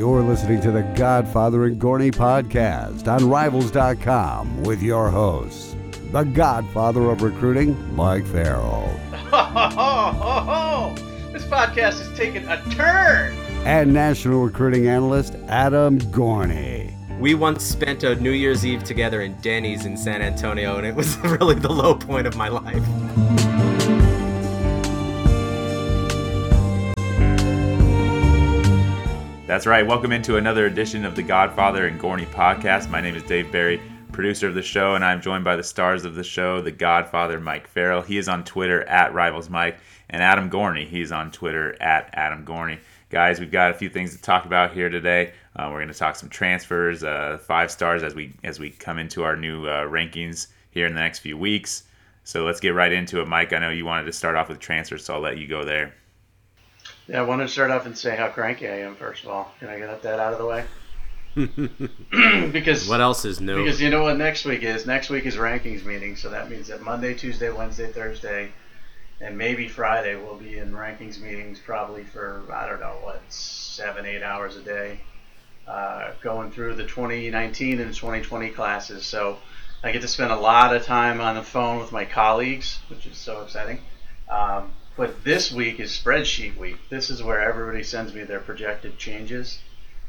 You're listening to the Godfather and Gorney podcast on Rivals.com with your hosts, the Godfather of Recruiting, Mike Farrell. this podcast is taking a turn. And National Recruiting Analyst, Adam Gorney. We once spent a New Year's Eve together in Denny's in San Antonio, and it was really the low point of my life. That's right. Welcome into another edition of the Godfather and Gorney podcast. My name is Dave Barry, producer of the show, and I'm joined by the stars of the show, the Godfather Mike Farrell. He is on Twitter at Rivals Mike, and Adam Gorney. He's on Twitter at Adam Gorney. Guys, we've got a few things to talk about here today. Uh, we're going to talk some transfers, uh, five stars as we as we come into our new uh, rankings here in the next few weeks. So let's get right into it, Mike. I know you wanted to start off with transfers, so I'll let you go there. Yeah, I want to start off and say how cranky I am. First of all, can I get that out of the way? because what else is new? Because you know what next week is. Next week is rankings meeting, so that means that Monday, Tuesday, Wednesday, Thursday, and maybe Friday we'll be in rankings meetings probably for I don't know what seven, eight hours a day, uh, going through the 2019 and 2020 classes. So I get to spend a lot of time on the phone with my colleagues, which is so exciting. Um, but this week is spreadsheet week. This is where everybody sends me their projected changes,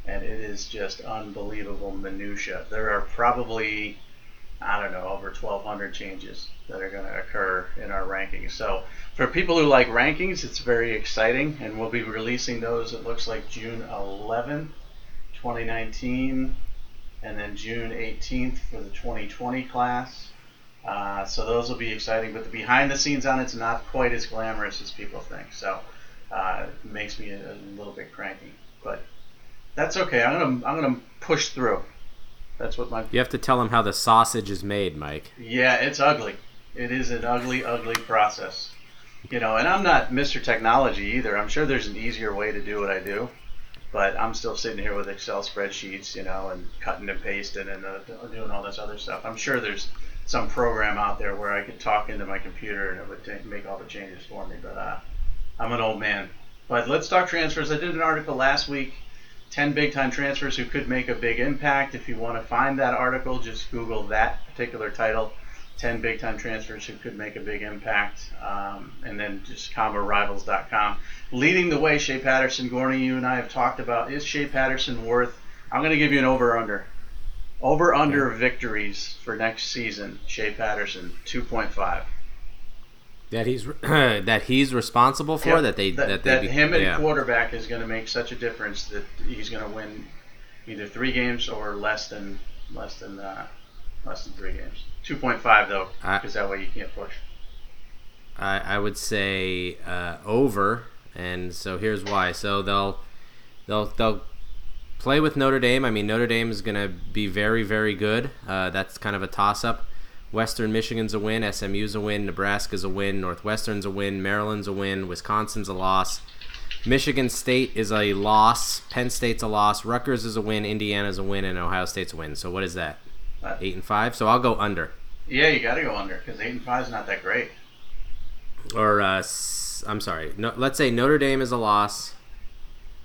and it is just unbelievable minutia. There are probably I don't know over 1,200 changes that are going to occur in our rankings. So for people who like rankings, it's very exciting, and we'll be releasing those. It looks like June 11, 2019, and then June 18th for the 2020 class. Uh, so those will be exciting, but the behind the scenes on it's not quite as glamorous as people think. So uh, it makes me a, a, little bit cranky, but that's okay. I'm gonna I'm gonna push through. That's what my you have to tell them how the sausage is made, Mike. Yeah, it's ugly. It is an ugly, ugly process. You know, and I'm not Mr. Technology either. I'm sure there's an easier way to do what I do, but I'm still sitting here with Excel spreadsheets, you know, and cutting and pasting and uh, doing all this other stuff. I'm sure there's some program out there where I could talk into my computer and it would t- make all the changes for me. But uh, I'm an old man. But let's talk transfers. I did an article last week 10 big time transfers who could make a big impact. If you want to find that article, just Google that particular title 10 big time transfers who could make a big impact. Um, and then just comborivals.com. Leading the way, Shea Patterson, Gorney, you and I have talked about is Shea Patterson worth? I'm going to give you an over under. Over under yeah. victories for next season, Shea Patterson, 2.5. That he's that he's responsible for yep. that they that, that, they be, him and yeah. quarterback is going to make such a difference that he's going to win either three games or less than less than uh, less than three games. 2.5 though, because that way you can't push. I I would say uh, over, and so here's why. So they'll they'll they'll play with Notre Dame. I mean, Notre Dame is going to be very, very good. Uh, that's kind of a toss up. Western Michigan's a win, SMU's a win, Nebraska's a win, Northwestern's a win, Maryland's a win, Wisconsin's a loss. Michigan State is a loss, Penn State's a loss, Rutgers is a win, Indiana's a win, and Ohio State's a win. So what is that? Uh, eight and five. So I'll go under. Yeah, you got to go under because eight and five is not that great. Or uh, I'm sorry. No, let's say Notre Dame is a loss.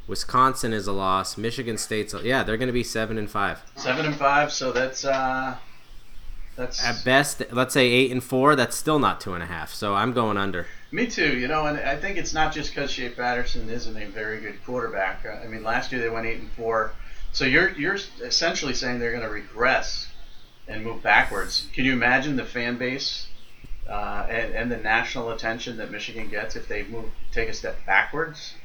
Wisconsin is a loss. Michigan State's a, yeah, they're going to be seven and five. Seven and five, so that's uh, that's at best. Let's say eight and four. That's still not two and a half. So I'm going under. Me too. You know, and I think it's not just because Shea Patterson isn't a very good quarterback. Uh, I mean, last year they went eight and four. So you're you're essentially saying they're going to regress and move backwards. Can you imagine the fan base uh, and, and the national attention that Michigan gets if they move take a step backwards?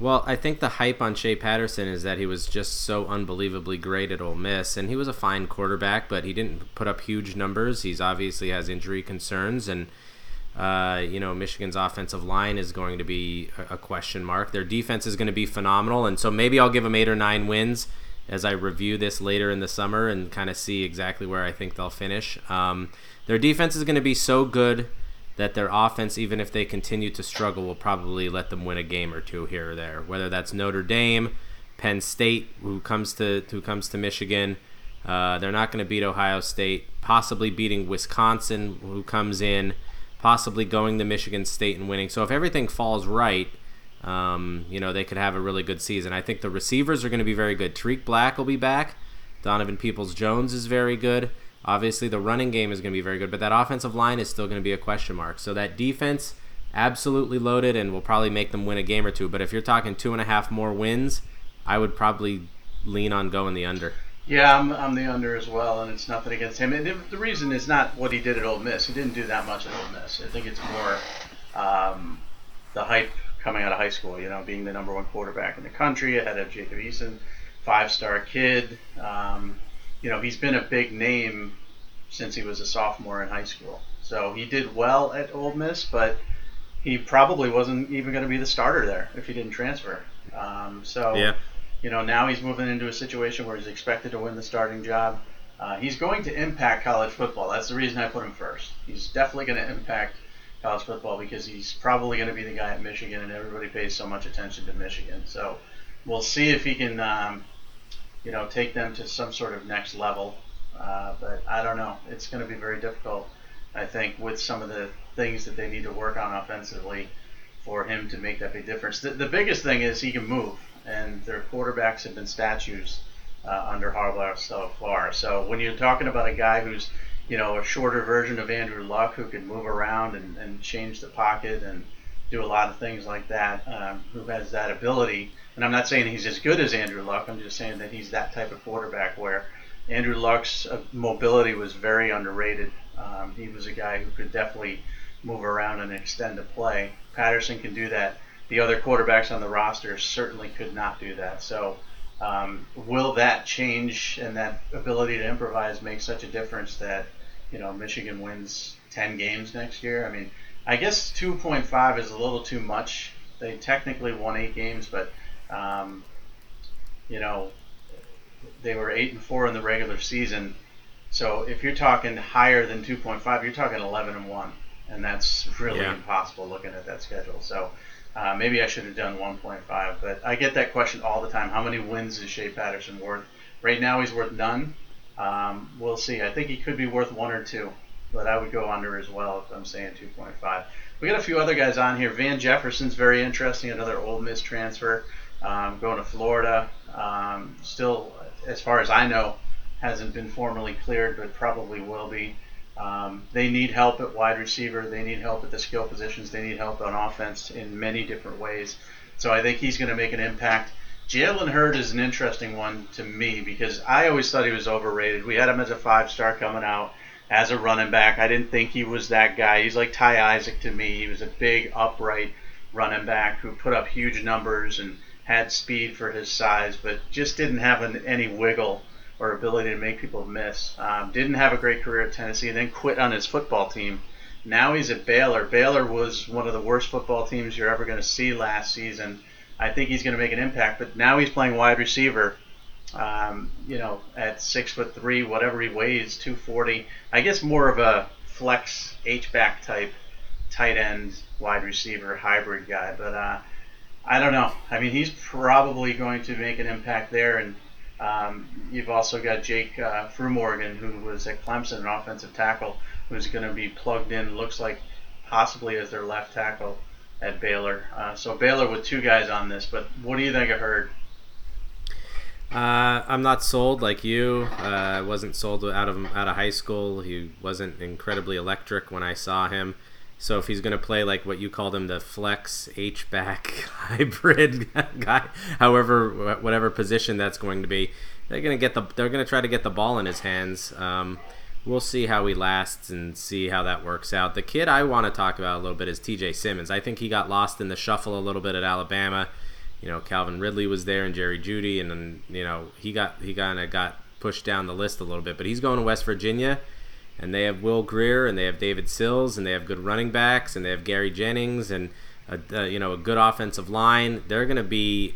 Well, I think the hype on Shea Patterson is that he was just so unbelievably great at Ole Miss, and he was a fine quarterback, but he didn't put up huge numbers. He's obviously has injury concerns, and uh, you know Michigan's offensive line is going to be a question mark. Their defense is going to be phenomenal, and so maybe I'll give them eight or nine wins as I review this later in the summer and kind of see exactly where I think they'll finish. Um, their defense is going to be so good that their offense, even if they continue to struggle, will probably let them win a game or two here or there. Whether that's Notre Dame, Penn State, who comes to who comes to Michigan, uh, they're not going to beat Ohio State. Possibly beating Wisconsin, who comes in, possibly going to Michigan State and winning. So if everything falls right, um, you know, they could have a really good season. I think the receivers are going to be very good. Tarik Black will be back. Donovan Peoples Jones is very good. Obviously, the running game is going to be very good, but that offensive line is still going to be a question mark. So that defense, absolutely loaded, and will probably make them win a game or two. But if you're talking two and a half more wins, I would probably lean on going the under. Yeah, I'm, I'm the under as well, and it's nothing against him. And the reason is not what he did at Ole Miss. He didn't do that much at Ole Miss. I think it's more um, the hype coming out of high school. You know, being the number one quarterback in the country ahead of Jacob Eason, five-star kid. Um, you know, he's been a big name since he was a sophomore in high school. So he did well at Ole Miss, but he probably wasn't even going to be the starter there if he didn't transfer. Um, so, yeah. you know, now he's moving into a situation where he's expected to win the starting job. Uh, he's going to impact college football. That's the reason I put him first. He's definitely going to impact college football because he's probably going to be the guy at Michigan, and everybody pays so much attention to Michigan. So we'll see if he can, um, you know, take them to some sort of next level. Uh, but I don't know. It's going to be very difficult, I think, with some of the things that they need to work on offensively for him to make that big difference. The, the biggest thing is he can move, and their quarterbacks have been statues uh, under Harbaugh so far. So when you're talking about a guy who's you know a shorter version of Andrew Luck who can move around and, and change the pocket and do a lot of things like that, um, who has that ability. And I'm not saying he's as good as Andrew Luck. I'm just saying that he's that type of quarterback where Andrew Luck's uh, mobility was very underrated. Um, he was a guy who could definitely move around and extend the play. Patterson can do that. The other quarterbacks on the roster certainly could not do that. So, um, will that change and that ability to improvise make such a difference that you know Michigan wins 10 games next year? I mean, I guess 2.5 is a little too much. They technically won eight games, but um, you know they were eight and four in the regular season. So if you're talking higher than 2.5, you're talking 11 and one and that's really yeah. impossible looking at that schedule. So uh, maybe I should have done 1.5, but I get that question all the time. How many wins is Shea Patterson worth? Right now, he's worth none. Um, we'll see. I think he could be worth one or two, but I would go under as well if I'm saying 2.5. We got a few other guys on here. Van Jefferson's very interesting, another Ole Miss transfer, um, going to Florida. Um, still, as far as I know, hasn't been formally cleared, but probably will be. Um, they need help at wide receiver. They need help at the skill positions. They need help on offense in many different ways. So I think he's going to make an impact. Jalen Hurd is an interesting one to me because I always thought he was overrated. We had him as a five star coming out as a running back. I didn't think he was that guy. He's like Ty Isaac to me. He was a big, upright running back who put up huge numbers and had speed for his size, but just didn't have an, any wiggle or ability to make people miss. Um, didn't have a great career at Tennessee, and then quit on his football team. Now he's at Baylor. Baylor was one of the worst football teams you're ever going to see last season. I think he's going to make an impact, but now he's playing wide receiver. Um, you know, at six foot three, whatever he weighs, 240. I guess more of a flex H back type, tight end, wide receiver hybrid guy. But uh, I don't know. I mean, he's probably going to make an impact there, and um, you've also got Jake uh, Fruhmorgen, who was at Clemson, an offensive tackle, who's going to be plugged in, looks like possibly as their left tackle at Baylor. Uh, so Baylor with two guys on this, but what do you think of Hurd? Uh, I'm not sold like you. Uh, I wasn't sold out of out of high school. He wasn't incredibly electric when I saw him. So if he's going to play like what you called him, the flex H back hybrid guy, however whatever position that's going to be, they're going to get the they're going to try to get the ball in his hands. Um, we'll see how he lasts and see how that works out. The kid I want to talk about a little bit is T.J. Simmons. I think he got lost in the shuffle a little bit at Alabama. You know, Calvin Ridley was there and Jerry Jeudy, and then you know he got he kind of got pushed down the list a little bit. But he's going to West Virginia and they have Will Grier and they have David Sills and they have good running backs and they have Gary Jennings and a, a you know a good offensive line. They're going to be.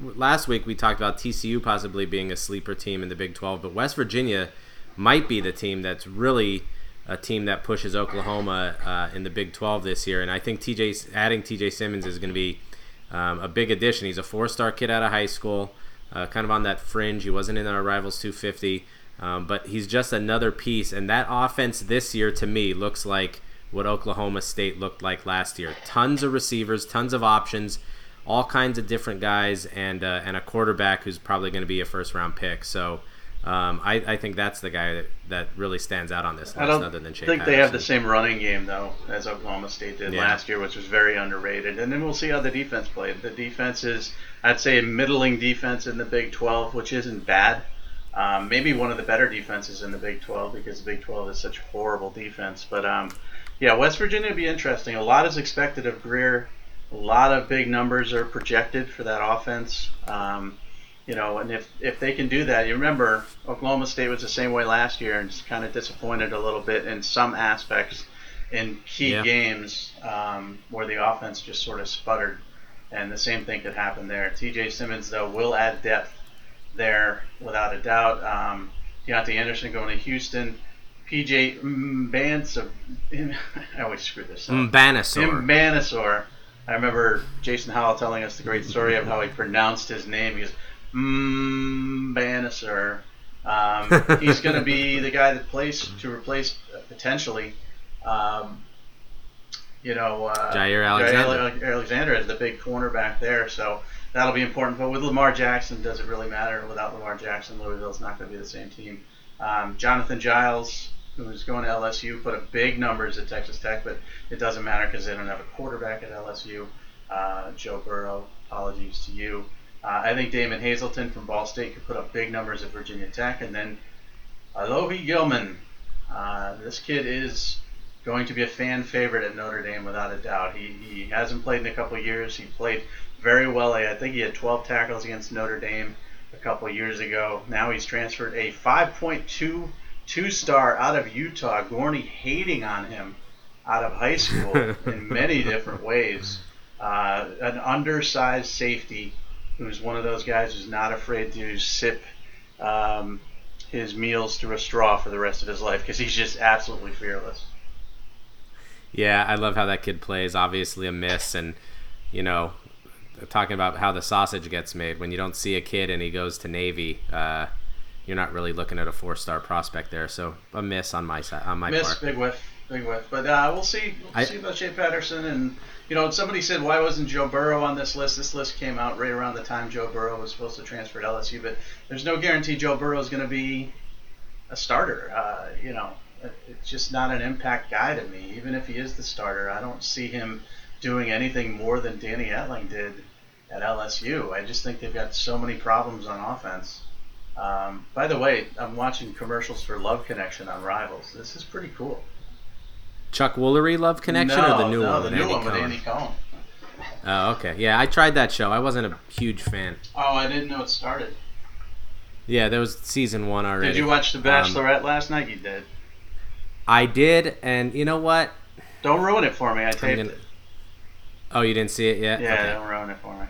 Last week we talked about TCU possibly being a sleeper team in the Big 12, but West Virginia might be the team that's really a team that pushes Oklahoma uh, in the Big 12 this year. And I think TJ adding TJ Simmons is going to be um, a big addition. He's a four-star kid out of high school, uh, kind of on that fringe. He wasn't in our rivals 250. Um, but he's just another piece, and that offense this year to me looks like what Oklahoma State looked like last year. Tons of receivers, tons of options, all kinds of different guys, and uh, and a quarterback who's probably going to be a first round pick. So. Um, I, I think that's the guy that, that really stands out on this list, I don't other than Shea think Patterson. they have the same running game though as Oklahoma State did Yeah. last year, which was very underrated. And then we'll see how the defense played. The defense is, I'd say, a middling defense in the Big 12, which isn't bad. Um, maybe one of the better defenses in the Big 12 because the Big 12 is such horrible defense. But um, yeah, West Virginia would be interesting. A lot is expected of Grier. A lot of big numbers are projected for that offense. Um, you know, and if, if they can do that, you remember Oklahoma State was the same way last year and just kind of disappointed a little bit in some aspects in key Yeah. games um, where the offense just sort of sputtered. And the same thing could happen there. TJ Simmons, though, will add depth there without a doubt. Um, Deontay Anderson going to Houston. PJ Mbans, I always screw this up. Mbanasor. Mbanasor. I remember Jason Howell telling us the great story of how he pronounced his name. He goes, Mbanasor. Um, he's going to be the guy that plays to replace uh, potentially, um, you know, uh, Jaire Alexander. Jaire Alexander is the big cornerback there, so that'll be important. But with Lamar Jackson, does it really matter? Without Lamar Jackson, Louisville's not going to be the same team. Um, Jonathan Giles, who's going to LSU, put up big numbers at Texas Tech, but it doesn't matter because they don't have a quarterback at LSU. Uh, Joe Burrow, apologies to you. Uh, I think Damon Hazelton from Ball State could put up big numbers at Virginia Tech, and then Alohi Gilman. Uh, this kid is going to be a fan favorite at Notre Dame without a doubt. He, he hasn't played in a couple years. He played very well. I think he had 12 tackles against Notre Dame a couple years ago. Now he's transferred a 5.2 two star out of Utah. Gorney hating on him out of high school in many different ways. Uh, an undersized safety who's one of those guys who's not afraid to sip um, his meals through a straw for the rest of his life because he's just absolutely fearless. Yeah, I love how that kid plays. Obviously, a miss, and you know, talking about how the sausage gets made. When you don't see a kid and he goes to Navy, uh, you're not really looking at a four-star prospect there. So a miss on my side, on my Miss, part. big whiff, big whiff. But uh, we'll see. We'll I- see about Shea Patterson. And you know, somebody said why wasn't Joe Burrow on this list? This list came out right around the time Joe Burrow was supposed to transfer to LSU. But there's no guarantee Joe Burrow is going to be a starter. Uh, you know, it's just not an impact guy to me. Even if he is the starter, I don't see him doing anything more than Danny Etling did at LSU. I just think they've got so many problems on offense. Um, by the way, I'm watching commercials for Love Connection on Rivals. This is pretty cool. Chuck Woolery Love Connection no, or the new no, one? the new Andy one with Cohen? Andy Cohen. Oh, okay. Yeah, I tried that show. I wasn't a huge fan. Oh, I didn't know it started. Yeah, there was season one already. Did you watch The Um, Bachelorette last night? You did. I did, and you know what? Don't ruin it for me. I taped gonna- it. Oh, you didn't see it yet? Yeah, Okay. don't ruin it for me.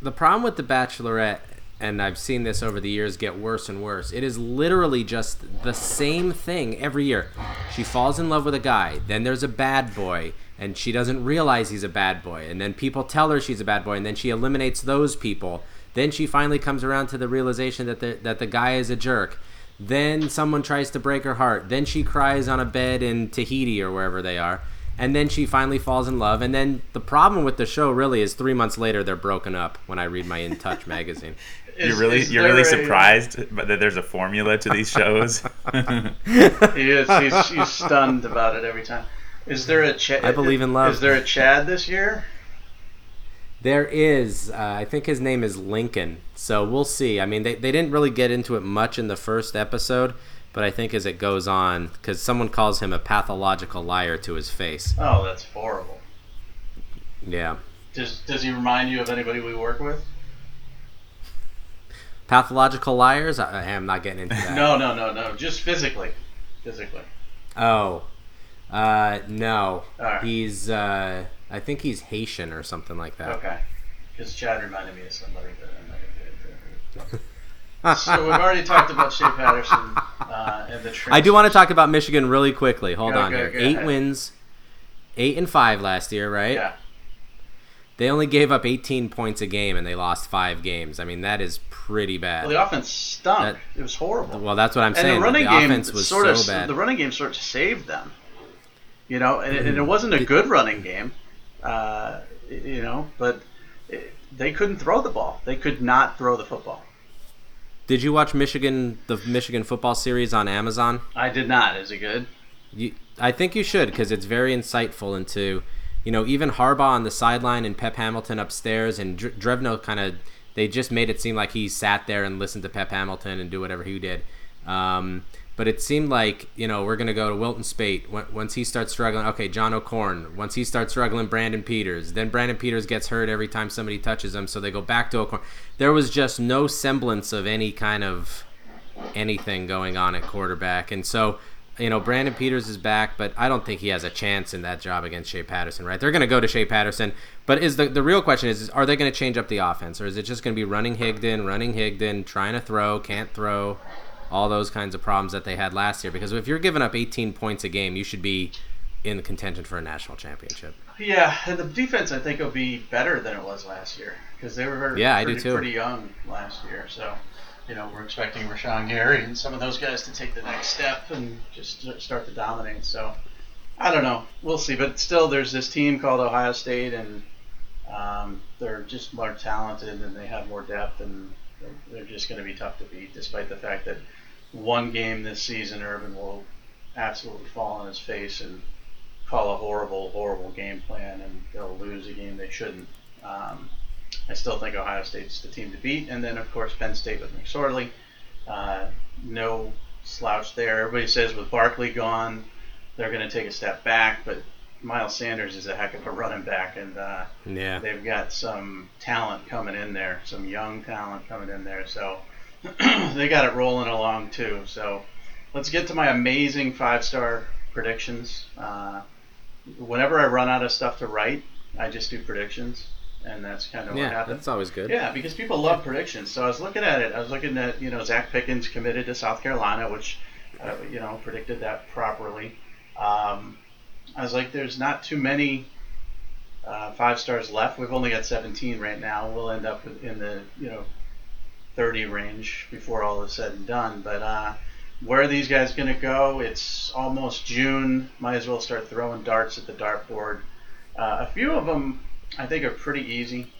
the problem with the bachelorette and i've seen this over the years get worse and worse it is literally just the same thing every year she falls in love with a guy then there's a bad boy and she doesn't realize he's a bad boy and then people tell her she's a bad boy and then she eliminates those people then she finally comes around to the realization that the, that the guy is a jerk then someone tries to break her heart then she cries on a bed in tahiti or wherever they are and then she finally falls in love and then the problem with the show really is three months later they're broken up when i read my in touch magazine Is- you're really you're really a- surprised that there's a formula to these shows. He is. He's, he's stunned about it every time. Is there a Chad? I believe in love. Is there a Chad this year? there is uh, i think his name is lincoln so we'll see i mean they, they didn't really get into it much in the first episode but i think as it goes on because someone calls him a pathological liar to his face Oh, that's horrible. yeah Does Does he remind you of anybody we work with? pathological liars i, I am not getting into that No, no, no, no. Just physically. Physically. Oh, uh, no. Alright. He's, uh, I think he's Haitian or something like that. Okay. Because Chad reminded me of somebody, but I'm not gonna get into it. So we've already talked about Shea Patterson uh, and the. I do want to talk about Michigan really quickly. Hold Go, on go, here. go Eight ahead. wins, eight and five last year, right? Yeah. They only gave up 18 points a game and they lost five games. I mean, that is pretty bad. Well, the offense stunk. That- it was horrible. well, that's what I'm and saying. the running the game offense was sort so of bad. the running game sort of saved them. You know, and, and it wasn't a good running game. Uh, you know, but it, they couldn't throw the ball. They could not throw the football. Did you watch Michigan the Michigan football series on Amazon? I did not. Is it good? You, I think you should because it's very insightful into, you know, even Harbaugh on the sideline and Pep Hamilton upstairs and Dr- Drevno kind of they just made it seem like he sat there and listened to Pep Hamilton and do whatever he did. Um, but it seemed like you know we're gonna go to Wilton Speight once he starts struggling. Okay, John O'Korn. Once he starts struggling, Brandon Peters. Then Brandon Peters gets hurt every time somebody touches him, so they go back to O'Korn. There was just no semblance of any kind of anything going on at quarterback, and so you know Brandon Peters is back, but I don't think he has a chance in that job against Shea Patterson. Right? They're gonna go to Shea Patterson, but is the the real question is, is are they gonna change up the offense, or is it just gonna be running Higdon, running Higdon, trying to throw, can't throw? All those kinds of problems that they had last year. Because if you're giving up 18 points a game, you should be in the contention for a national championship. Yeah, and the defense I think will be better than it was last year because they were very, yeah, pretty, I do too. pretty young last year. So, you know, we're expecting Rashan Gary and some of those guys to take the next step and just start to dominate. So, I don't know. We'll see. But still, there's this team called Ohio State, and um, they're just more talented and they have more depth, and they're just going to be tough to beat, despite the fact that one game this season, Urban will absolutely fall on his face and call a horrible, horrible game plan, and they'll lose a game they shouldn't. Um, I still think Ohio State's the team to beat, and then of course Penn State with McSorley. Uh, no slouch there. Everybody says with Barkley gone, they're going to take a step back, but Miles Sanders is a heck of a running back, and uh, yeah. they've got some talent coming in there, some young talent coming in there. So they got it rolling along too. So let's get to my amazing five star predictions. Uh, whenever I run out of stuff to write, I just do predictions, and that's kind of yeah, what happens. That's always good. Yeah, because people love predictions. So I was looking at it. I was looking at you know Zacch Pickens committed to South Carolina, which uh, you know predicted that properly. Um, I was like, there's not too many uh, five stars left. We've only got 17 right now. We'll end up in the you know 30 range before all is said and done. But uh, where are these guys going to go? It's almost June. Might as well start throwing darts at the dartboard. Uh, a few of them I think are pretty easy.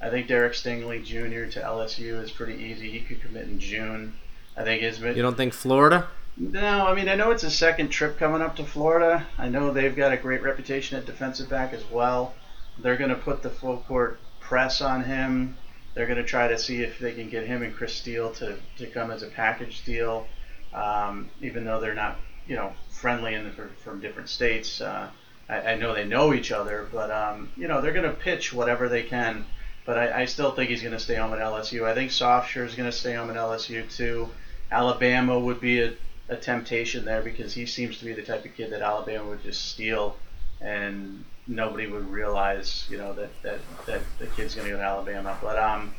I think Derek Stingley Jr. to LSU is pretty easy. He could commit in June. I think Ismet. You don't think Florida? No, I mean I know it's a second trip coming up to Florida. I know they've got a great reputation at defensive back as well. They're going to put the full court press on him. They're going to try to see if they can get him and Chris Steele to, to come as a package deal, um, even though they're not, you know, friendly and from, different states. Uh, I, I, know they know each other, but um, you know they're going to pitch whatever they can. But I, I still think he's going to stay home at LSU. I think Sofsher is going to stay home at LSU too. Alabama would be a, a temptation there because he seems to be the type of kid that Alabama would just steal and nobody would realize, you know, that, that, that the kid's going to go to Alabama. But um,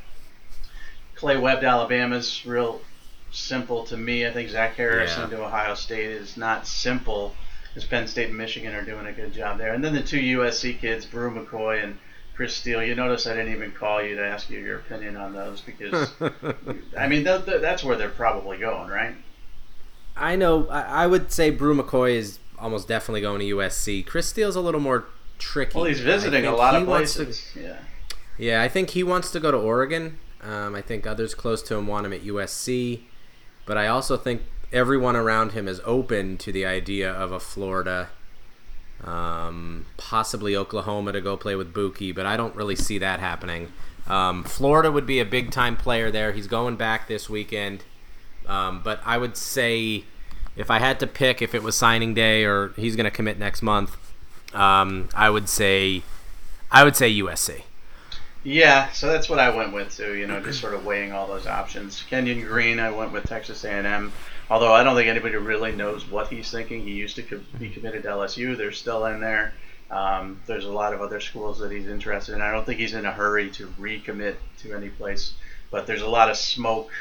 Clay Webb to Alabama is real simple to me. I think Zach Harrison yeah. to Ohio State is not simple because Penn State and Michigan are doing a good job there. And then the two USC kids, Bru McCoy and Chris Steele. You notice I didn't even call you to ask you your opinion on those because, I mean, th- th- that's where they're probably going, right? I know. I, I would say Bru McCoy is almost definitely going to USC. Chris Steele's a little more tricky. Well, he's visiting a lot of places. To, yeah. Yeah, I think he wants to go to Oregon. Um, I think others close to him want him at USC, but I also think everyone around him is open to the idea of a Florida, um, possibly Oklahoma to go play with Buki, but I don't really see that happening. Um, Florida would be a big time player there. He's going back this weekend, um, but I would say if I had to pick if it was signing day or he's going to commit next month, um, I would say, I would say USC. Yeah, so that's what I went with too. You know, just sort of weighing all those options. Kenyon Green, I went with Texas A&M. Although I don't think anybody really knows what he's thinking. He used to co- be committed to LSU. They're still in there. Um, there's a lot of other schools that he's interested in. I don't think he's in a hurry to recommit to any place. But there's a lot of smoke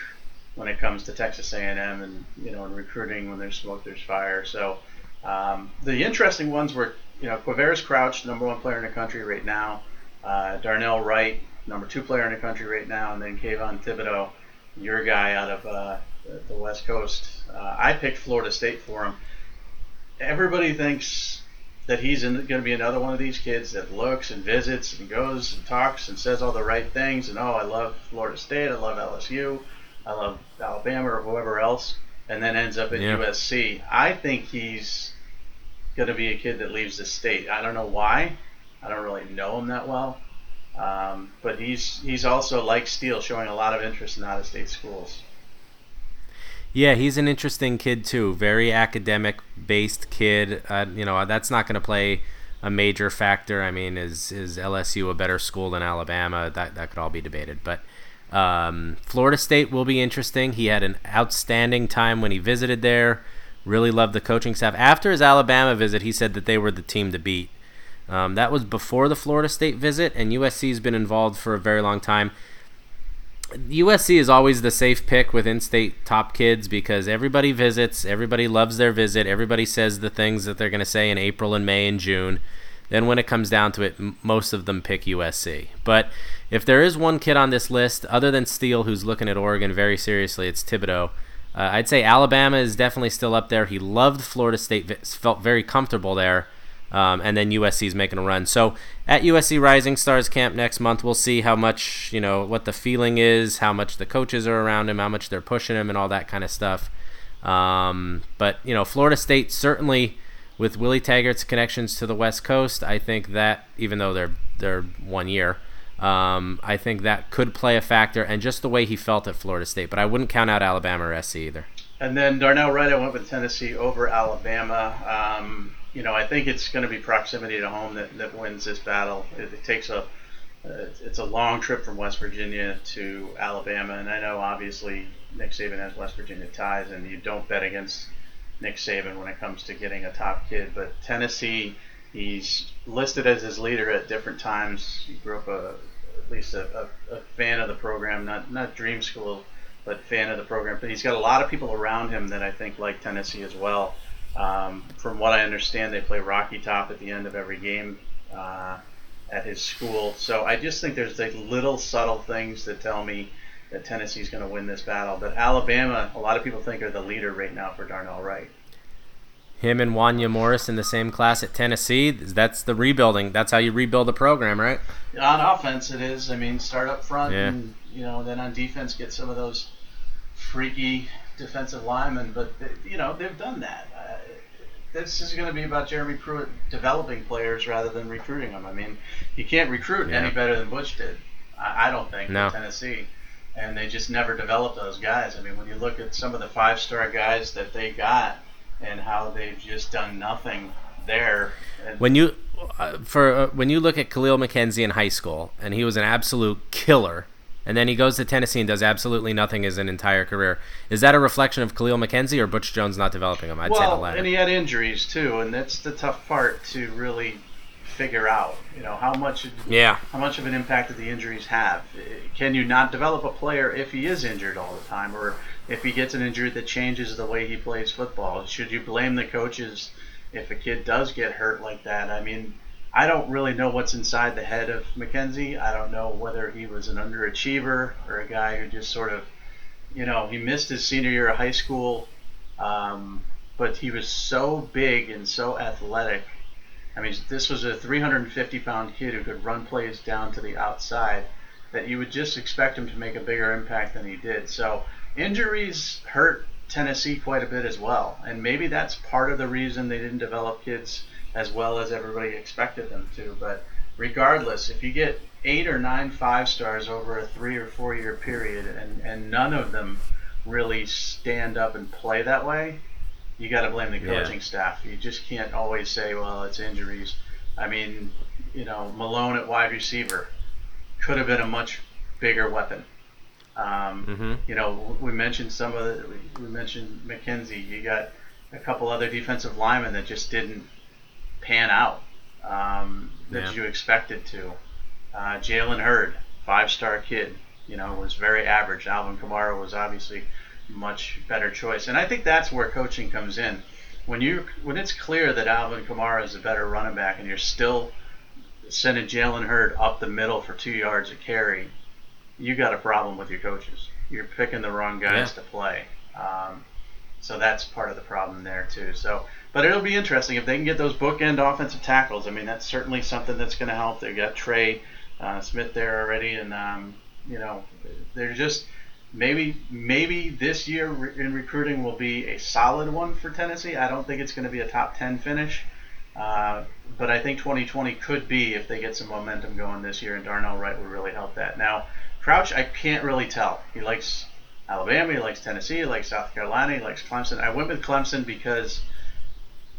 when it comes to Texas A&M, and you know, in recruiting, when there's smoke, there's fire. So um, the interesting ones were you know, Quavaris Crouch, number one player in the country right now. Uh, Darnell Wright, number two player in the country right now, and then Kayvon Thibodeaux, your guy out of uh, the West Coast. Uh, I picked Florida State for him. Everybody thinks that he's going to be another one of these kids that looks and visits and goes and talks and says all the right things and oh I love Florida State, I love LSU, I love Alabama or whoever else, and then ends up at Yeah. USC. I think he's going to be a kid that leaves the state. I don't know why. I don't really know him that well. Um, but he's he's also like Steele, showing a lot of interest in out of state schools. Yeah, he's an interesting kid too. Very academic based kid. Uh, you know, that's not going to play a major factor. I mean, is is LSU a better school than Alabama? That that could all be debated. But um, Florida State will be interesting. He had an outstanding time when he visited there. Really loved the coaching staff. After his Alabama visit, he said that they were the team to beat. Um, that was before the Florida State visit, and USC's been involved for a very long time. USC is always the safe pick with in-state top kids because everybody visits, everybody loves their visit, everybody says the things that they're going to say in April and May and June. Then when it comes down to it, m- most of them pick USC. But if there is one kid on this list, other than Steele, who's looking at Oregon very seriously, it's Thibodeaux. Uh, I'd say Alabama is definitely still up there. He loved Florida State, felt very comfortable there. Um, and then USC is making a run. So at USC Rising Stars Camp next month, we'll see how much you know what the feeling is, how much the coaches are around him, how much they're pushing him, and all that kind of stuff. Um, but you know, Florida State certainly with Willie Taggart's connections to the West Coast, I think that even though they're they're one year, um, I think that could play a factor, and just the way he felt at Florida State. But I wouldn't count out Alabama or SC either. And then Darnell Wright, I went with Tennessee over Alabama. Um, you know, I think it's going to be proximity to home that, that wins this battle. It, it takes a uh, it's a long trip from West Virginia to Alabama, and I know obviously Nick Saban has West Virginia ties, and you don't bet against Nick Saban when it comes to getting a top kid. But Tennessee, he's listed as his leader at different times. He grew up a least a, a, a fan of the program, not not dream school, but fan of the program. But he's got a lot of people around him that I think like Tennessee as well. Um, from what I understand, they play Rocky Top at the end of every game uh, at his school. So I just think there's like little subtle things that tell me that Tennessee's going to win this battle. But Alabama, a lot of people think are the leader right now for Darnell Wright. Him and Wanya Morris in the same class at Tennessee. That's the rebuilding. That's how you rebuild a program, right? On offense, it is. I mean, start up front, Yeah. and you know, then on defense, get some of those freaky defensive linemen. But you know, they've done that. Uh, this is going to be about Jeremy Pruitt developing players rather than recruiting them. I mean, you can't recruit Yeah. any better than Butch did. I, I don't think No. in Tennessee. And they just never developed those guys. I mean, when you look at some of the five-star guys that they got and how they've just done nothing there. And When you uh, for uh, when you look at Kahlil McKenzie in high school, and he was an absolute killer, and then he goes to Tennessee and does absolutely nothing his entire career. Is that a reflection of Kahlil McKenzie or Butch Jones not developing him? I'd say the well, latter. and he had injuries too, and that's the tough part to really figure out. You know, how much yeah, how much of an impact do the injuries have? Can you not develop a player if he is injured all the time, or if he gets an injury that changes the way he plays football? Should you blame the coaches if a kid does get hurt like that? I mean, I don't really know what's inside the head of McKenzie. I don't know whether he was an underachiever or a guy who just sort of, you know, he missed his senior year of high school, um, but he was so big and so athletic. I mean, this was a 350 pound kid who could run plays down to the outside that you would just expect him to make a bigger impact than he did. So injuries hurt Tennessee quite a bit as well, and maybe that's part of the reason they didn't develop kids as well as everybody expected them to. But regardless, if you get eight or nine five stars over a three or four year period, and and none of them really stand up and play that way, you got to blame the Yeah. coaching staff. You just can't always say, well, it's injuries. I mean, you know, Malone at wide receiver could have been a much bigger weapon. Um, hmm you know, we mentioned some of the, we mentioned McKenzie. You got a couple other defensive linemen that just didn't pan out um, that Yeah. you expected to. Uh, Jalen Hurd, five-star kid, you know, was very average. Alvin Kamara was obviously much better choice, and I think that's where coaching comes in. When you when it's clear that Alvin Kamara is a better running back, and you're still sending Jalen Hurd up the middle for two yards a carry, you got a problem with your coaches. You're picking the wrong guys Yeah. to play. Um, so that's part of the problem there too. So but it'll be interesting if they can get those bookend offensive tackles. I mean, that's certainly something that's going to help. They've got Trey uh, Smith there already, and um, you know, they're just maybe maybe this year in recruiting will be a solid one for Tennessee. I don't think it's going to be a top ten finish, uh, but I think 2020 could be if they get some momentum going this year, and Darnell Wright would really help that. Now, Crouch, I can't really tell. He likes Alabama, he likes Tennessee, he likes South Carolina, he likes Clemson. I went with Clemson because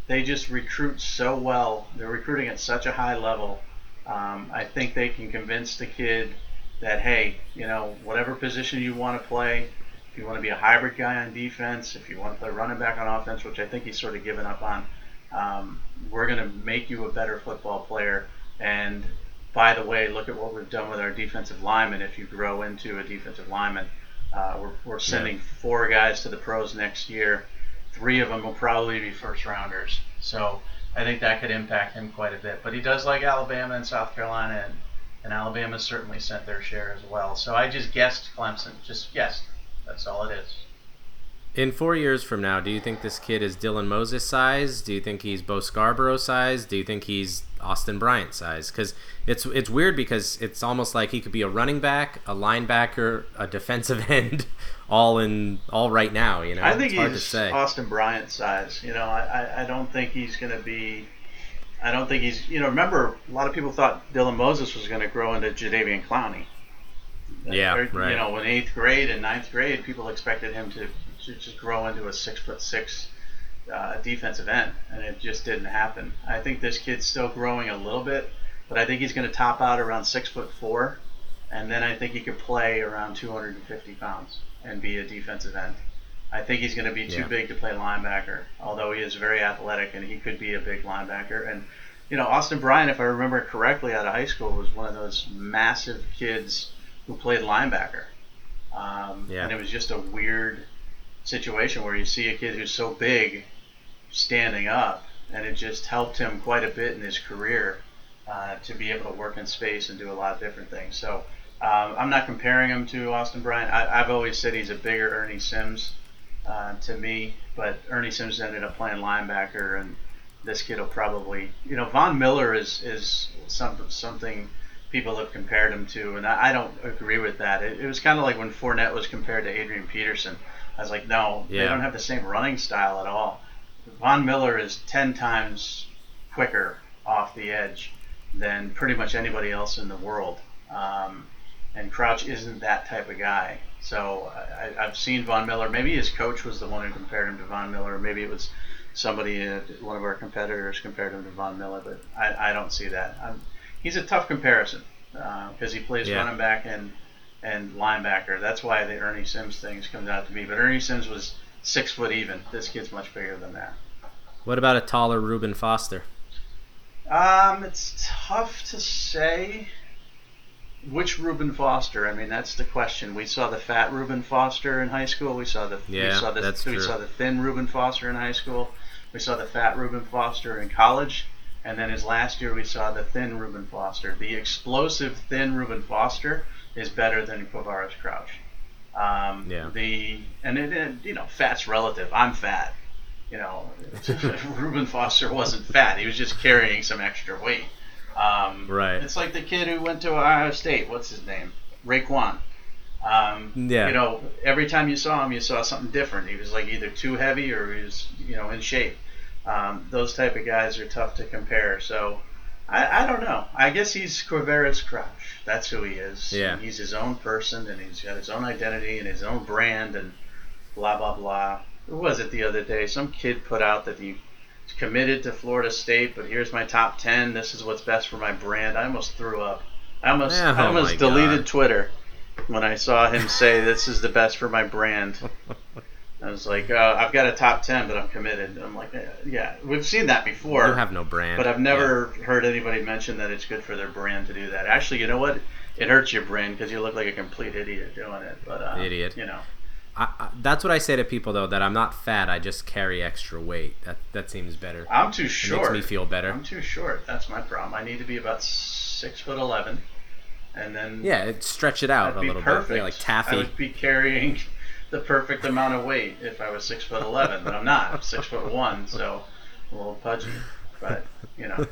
they just recruit so well. They're recruiting at such a high level. Um, I think they can convince the kid that hey, you know, whatever position you want to play, if you want to be a hybrid guy on defense, if you want to play running back on offense, which I think he's sort of given up on, um, we're going to make you a better football player. And by the way, look at what we've done with our defensive linemen. If you grow into a defensive lineman, uh, we're, we're sending yeah. four guys to the pros next year. Three of them will probably be first rounders. So I think that could impact him quite a bit. But he does like Alabama and South Carolina, and and Alabama certainly sent their share as well. So I just guessed Clemson. Just guessed. That's all it is. In four years from now, do you think this kid is Dylan Moses size? Do you think he's Bo Scarborough size? Do you think he's Austin Bryant size? Because it's it's weird because it's almost like he could be a running back, a linebacker, a defensive end, all in all right now. You know, I think he's Austin Bryant size. You know, I I don't think he's going to be I don't think he's. You know, remember a lot of people thought Dylan Moses was going to grow into Jadeveon Clowney. Yeah, or, right. You know, in eighth grade and ninth grade, people expected him to, to just grow into a six foot six uh, defensive end, and it just didn't happen. I think this kid's still growing a little bit, but I think he's going to top out around six foot four, and then I think he could play around 250 pounds and be a defensive end. I think he's going to be too yeah. big to play linebacker, although he is very athletic and he could be a big linebacker. And you know, Austin Bryant, if I remember correctly, out of high school, was one of those massive kids who played linebacker. Um, yeah. And it was just a weird situation where you see a kid who's so big standing up, and it just helped him quite a bit in his career uh, to be able to work in space and do a lot of different things. So. Um, I'm not comparing him to Austin Bryant. I, I've always said he's a bigger Ernie Sims uh, to me. But Ernie Sims ended up playing linebacker, and this kid will probably, you know, Von Miller is is some, something people have compared him to, and I, I don't agree with that. It, it was kind of like when Fournette was compared to Adrian Peterson. I was like, no, yeah. they don't have the same running style at all. Von Miller is ten times quicker off the edge than pretty much anybody else in the world. Um, and Crouch isn't that type of guy. So I, have seen Von Miller. Maybe his coach was the one who compared him to Von Miller. Maybe it was somebody, one of our competitors, compared him to Von Miller. But I, I don't see that. I'm, he's a tough comparison because uh, he plays yeah. running back and and linebacker. That's why the Ernie Sims things comes out to me. But Ernie Sims was six foot even. This kid's much bigger than that. What about a taller Reuben Foster? Um, it's tough to say. Which Reuben Foster? I mean, that's the question. We saw the fat Reuben Foster in high school. We saw the yeah, we saw the that's we true. saw the thin Reuben Foster in high school. We saw the fat Reuben Foster in college, and then his last year we saw the thin Reuben Foster. The explosive thin Reuben Foster is better than Quavaris Crouch. Um, yeah. The and it, it, you know, fat's relative. I'm fat. You know, Reuben Foster wasn't fat. He was just carrying some extra weight. Um, right. It's like the kid who went to Ohio State. What's his name? Raekwon. Um, yeah. You know, every time you saw him, you saw something different. He was like either too heavy or he was, you know, in shape. Um, those type of guys are tough to compare. So I, I don't know. I guess he's Quavaris Crouch. That's who he is. Yeah. He's his own person and he's got his own identity and his own brand and blah blah blah. Who was it the other day? Some kid put out that he committed to Florida State, but here's my top 10. This is what's best for my brand. I almost threw up. I almost, I oh almost oh deleted God. Twitter when I saw him say this is the best for my brand. I was like, uh, I've got a top 10, but I'm committed. I'm like, yeah, we've seen that before. You have no brand. But I've never yeah. heard anybody mention that it's good for their brand to do that. Actually, you know what? It hurts your brand because you look like a complete idiot doing it. But uh, idiot. You know. I, I, that's what I say to people though that I'm not fat. I just carry extra weight. That that seems better. I'm too short. It makes me feel better. I'm too short. That's my problem. I need to be about six foot eleven, and then yeah, stretch it out a little perfect. bit, yeah, like taffy. I would be carrying the perfect amount of weight if I was six foot eleven, but I'm not. I'm six foot one, so a little pudgy, but you know,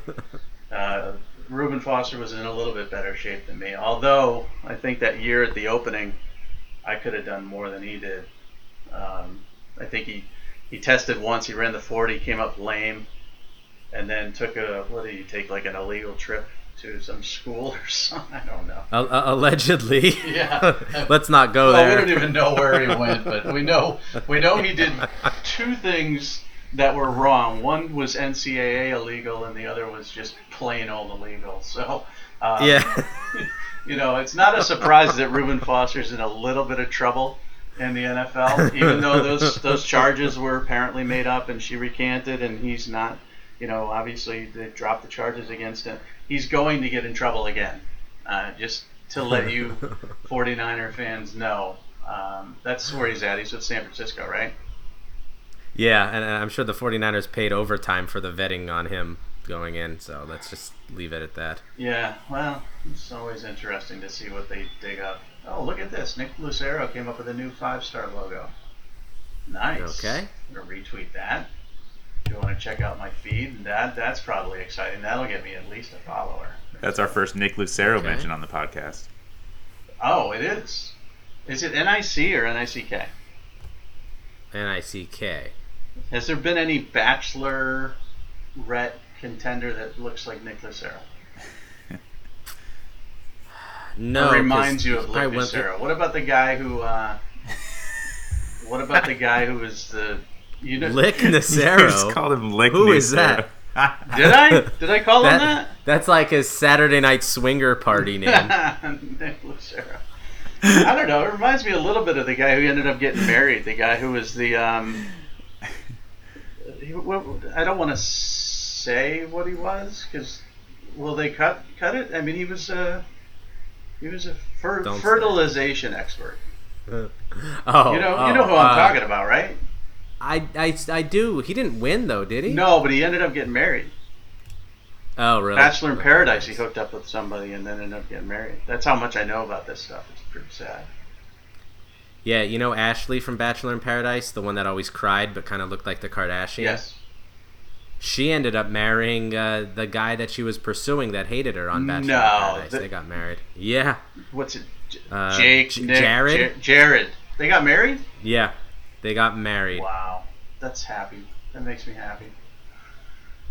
uh, Reuben Foster was in a little bit better shape than me. Although I think that year at the opening, I could have done more than he did. Um, I think he he tested once. He ran the 40, came up lame, and then took a what did he take like an illegal trip to some school or something? I don't know. Uh, allegedly. Yeah. Let's not go well, there. we don't even know where he went, but we know we know he did two things that were wrong. One was NCAA illegal, and the other was just plain old illegal. So, um, yeah. you know, it's not a surprise that Reuben Foster's in a little bit of trouble in the NFL, even though those those charges were apparently made up, and she recanted, and he's not. You know, obviously they dropped the charges against him. He's going to get in trouble again. Uh, just to let you 49er fans know, um, that's where he's at. He's with San Francisco, right? Yeah, and I'm sure the 49ers paid overtime for the vetting on him going in, so let's just leave it at that. Yeah, well, it's always interesting to see what they dig up. Oh, look at this. Nick Lucero came up with a new five star logo. Nice. Okay. I'm going to retweet that. If you want to check out my feed, that that's probably exciting. That'll get me at least a follower. That's our first Nick Lucero Okay. mention on the podcast. Oh, it is. Is it NIC or NICK? N-I-C-K. Has there been any bachelor ret contender that looks like Nick Lucero? No, Or reminds 'cause you of Nick Lucero. What about the guy who? Uh, what about the guy who was the? You know, Lick You just Nacero. called him Lick Who is that? Did I? Did I call him That, that's like his Saturday night swinger party name. Nick Lucero. I don't know. It reminds me a little bit of the guy who ended up getting married. The guy who was the. Um, he, what, I don't want to say what he was because will they cut cut it? I mean, he was a he was a fer- Don't say. fertilization expert. oh, You know, oh, you know who I'm uh, talking about, right? I, I, I do. He didn't win though, did he? No, but he ended up getting married. Oh, really? Bachelor in Paradise, he hooked up with somebody and then ended up getting married. That's how much I know about this stuff. It's pretty sad. Yeah, you know Ashley from Bachelor in Paradise, the one that always cried but kind of looked like the Kardashian. Yes. She ended up marrying uh, the guy that she was pursuing that hated her on Bachelor No, in Paradise. the- they got married. Yeah, What's it? J- Uh, Jake, J- Nick, Jared? Ja- Jared. They got married? yeah, they got married. Wow. That's happy. That makes me happy.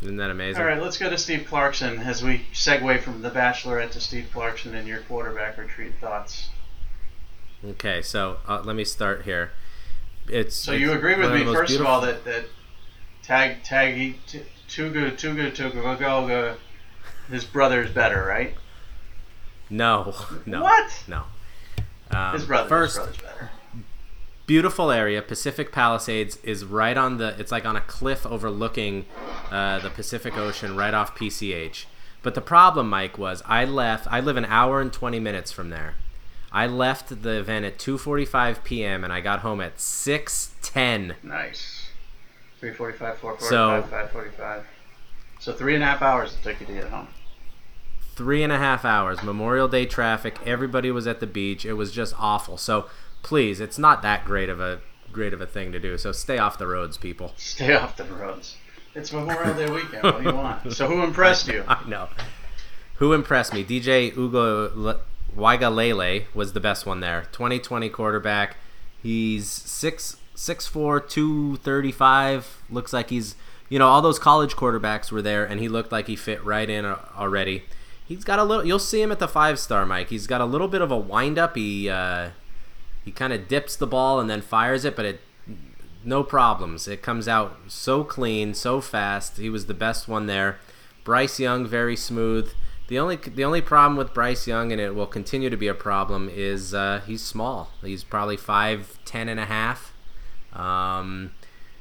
Isn't that amazing? All right, let's go to Steve Clarkson as we segue from The Bachelorette to Steve Clarkson and your quarterback retreat thoughts. Okay, so uh, let me start here. It's So it's you agree with me, first of all, that, that Tag Taggy T- Tugu Tugu his brother is better, right? no, no, What? no. Um, His brother. First, his brother's better. Beautiful area. Pacific Palisades is right on the. It's like on a cliff overlooking uh, the Pacific Ocean, right off PCH. But the problem, Mike, was I left. I live an hour and twenty minutes from there. I left the event at 2:45 p.m. and I got home at 6:10. Nice. 345, 445, So- 545. So three and a half hours it took you to get home. Three and a half hours. Memorial Day traffic. Everybody was at the beach. It was just awful. So please, it's not that great of a great of a thing to do. So stay off the roads, people. Stay off the roads. It's Memorial Day weekend. What do you want? So who impressed you? I know. Who impressed me? DJ Ugo Le- Uiagalelei was the best one there. 2020 quarterback. He's six six four two thirty five. Looks like he's you know all those college quarterbacks were there, and he looked like he fit right in already. He's got a little. You'll see him at the five star, Mike. He's got a little bit of a wind up. He uh, he kind of dips the ball and then fires it, but it no problems. It comes out so clean, so fast. He was the best one there. Bryce Young, very smooth. The only the only problem with Bryce Young, and it will continue to be a problem, is uh, he's small. He's probably five ten and a half. Um,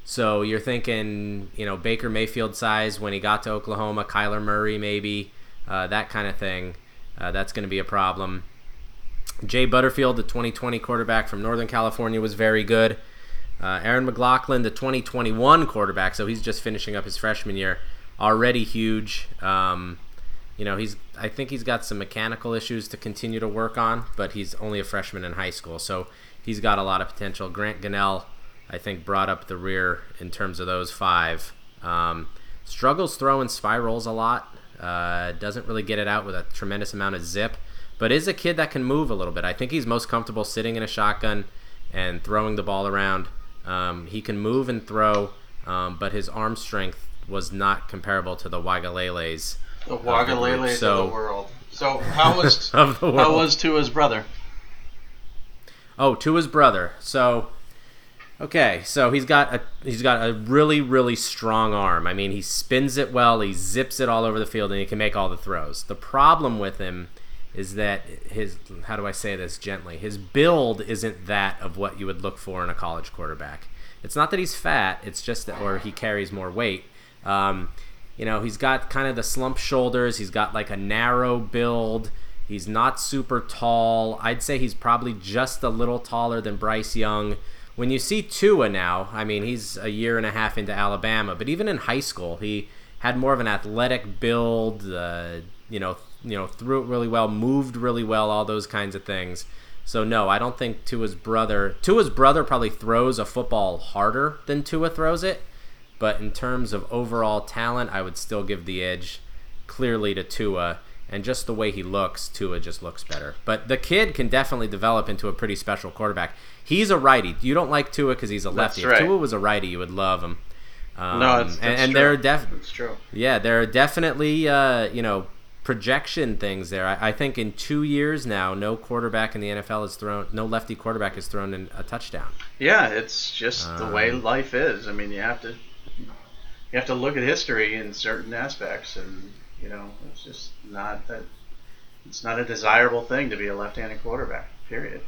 so you're thinking, you know, Baker Mayfield size when he got to Oklahoma, Kyler Murray maybe, uh, that kind of thing. Uh, that's going to be a problem. Jay Butterfield, the 2020 quarterback from Northern California, was very good. Uh, Aaron McLaughlin, the 2021 quarterback, so he's just finishing up his freshman year, already huge. Um, you know, he's I think he's got some mechanical issues to continue to work on, but he's only a freshman in high school, so he's got a lot of potential. Grant Gunnell, I think, brought up the rear in terms of those five. Um, struggles throwing spirals a lot. Uh, doesn't really get it out with a tremendous amount of zip, but is a kid that can move a little bit. I think he's most comfortable sitting in a shotgun and throwing the ball around. Um, he can move and throw, um, but his arm strength was not comparable to the Uiagaleleis. The Uiagaleleis So- of the world. So how was Of the how world. was Tua's brother? Oh, Tua's brother. So, okay, so he's got a he's got a really really strong arm. I mean, he spins it well, he zips it all over the field, and he can make all the throws. The problem with him is that his how do I say this gently? His build isn't that of what you would look for in a college quarterback. It's not that he's fat; it's just that or he carries more weight. Um, you know, he's got kind of the slump shoulders. He's got like a narrow build. He's not super tall. I'd say he's probably just a little taller than Bryce Young. When you see Tua now, I mean, he's a year and a half into Alabama, but even in high school, he had more of an athletic build. Uh, you know, you know, threw it really well, moved really well, all those kinds of things. So no, I don't think Tua's brother. Tua's brother probably throws a football harder than Tua throws it, but in terms of overall talent, I would still give the edge clearly to Tua. And just the way he looks, Tua just looks better. But the kid can definitely develop into a pretty special quarterback. He's a righty. You don't like Tua because he's a lefty. right. If Tua was a righty, you would love him. Um, No, and, that's and true. there are def- yeah, there are definitely uh, you know projection things there. I, I think in two years now, no quarterback in the NFL has thrown, no lefty quarterback has thrown in a touchdown. Yeah, it's just the way Um, life is. I mean, you have to you have to look at history in certain aspects, and you know, it's just not that it's not a desirable thing to be a left-handed quarterback. Period.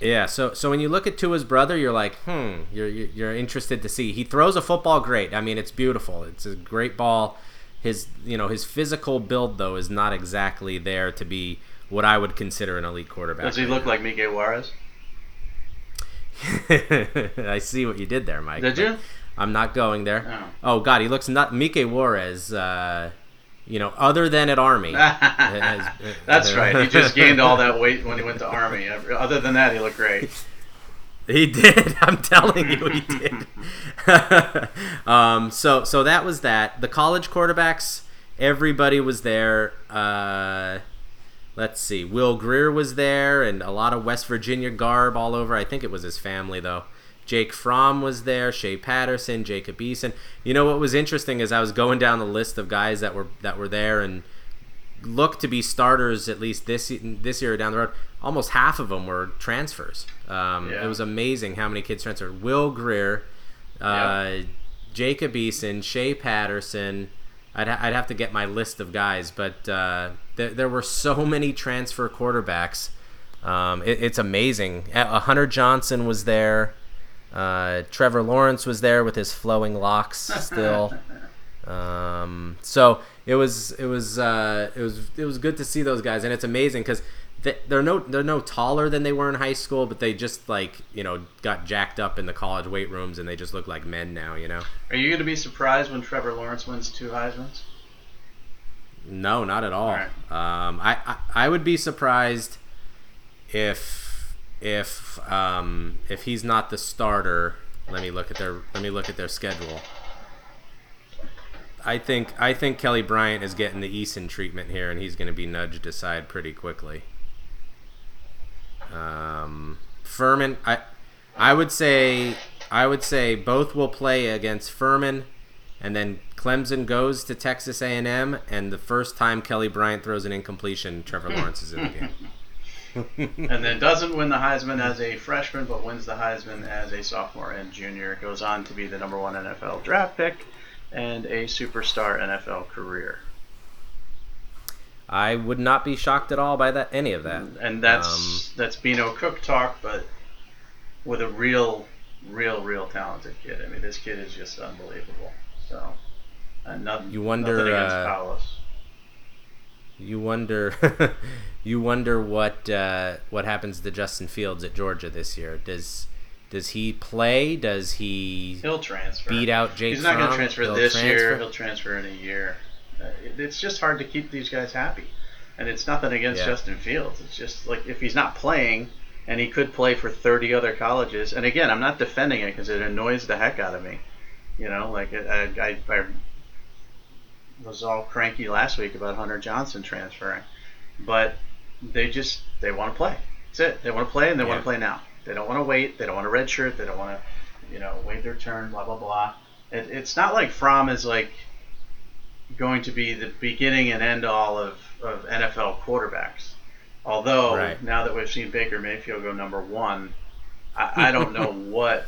Yeah, so so when you look at Tua's brother, you're like, hmm, you're you're interested to see. He throws a football great. I mean, it's beautiful. It's a great ball. His you know his physical build though is not exactly there to be what I would consider an elite quarterback. Does he look like Miguel Juarez? I see what you did there, Mike. Did you? I'm not going there. Oh. Oh God, he looks not Mike Juarez. Uh, you know, other than at Army. has- That's right. He just gained all that weight when he went to Army. Other than that, he looked great. He did. I'm telling you, he did. um, so, so that was that. The college quarterbacks, everybody was there. Uh, let's see. Will Grier was there, and a lot of West Virginia garb all over. I think it was his family though. Jake Fromm was there. Shea Patterson, Jacob Eason. You know what was interesting is I was going down the list of guys that were that were there and looked to be starters at least this this year down the road. Almost half of them were transfers. Um, Yeah. It was amazing how many kids transferred. Will Grier, uh, Jacob Eason, Shea Patterson. I'd, ha- I'd have to get my list of guys, but uh, there, there were so many transfer quarterbacks. Um, it, it's amazing. Uh, Hunter Johnson was there. Uh, Trevor Lawrence was there with his flowing locks still. Um, so it was it was uh, it was it was good to see those guys, and it's amazing because they're no they're no taller than they were in high school, but they just like you know got jacked up in the college weight rooms, and they just look like men now. You know? Are you going to be surprised when Trevor Lawrence wins two Heisman's? No, not at all. All right. Um, I, I I would be surprised if if um, if he's not the starter. Let me look at their let me look at their schedule. I think I think Kelly Bryant is getting the Eason treatment here, and he's going to be nudged aside pretty quickly. Um, Furman, I I would say I would say both will play against Furman, and then Clemson goes to Texas A&M, and the first time Kelly Bryant throws an incompletion, Trevor Lawrence is in the game. and then doesn't win the Heisman as a freshman, but wins the Heisman as a sophomore and junior. Goes on to be the number one NFL draft pick and a superstar NFL career. I would not be shocked at all by that any of that. And that's Um, that's Bino Cook talk, but with a real, real, real talented kid. I mean, this kid is just unbelievable. So, and nothing, You wonder, nothing against uh. You wonder, you wonder what uh, what happens to Justin Fields at Georgia this year. Does does he play? Does he He'll transfer. beat out Jake? He's not going to transfer He'll this transfer? year. He'll transfer in a year. Uh, it's just hard to keep these guys happy, and it's nothing against Yeah. Justin Fields. It's just like if he's not playing, and he could play for 30 other colleges. And again, I'm not defending it because it annoys the heck out of me. You know, like I, I, I was all cranky last week about Hunter Johnson transferring, but they just they want to play. That's it. They want to play and they want to play now. They don't want to wait. They don't want a red shirt. They don't want to, you know, wait their turn. Blah blah blah. It, it's not like Fromm is like going to be the beginning and end all of, of NFL quarterbacks. Although Right. now that we've seen Baker Mayfield go number one, I, I don't know what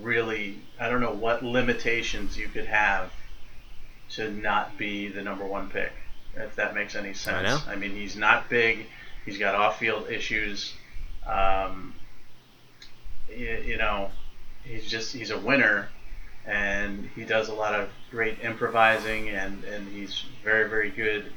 really I don't know what limitations you could have to not be the number one pick, if that makes any sense. I, know. mean, he's not big. He's got off-field issues. Um, you, you know, he's just he's a winner, and he does a lot of great improvising, and and he's very very good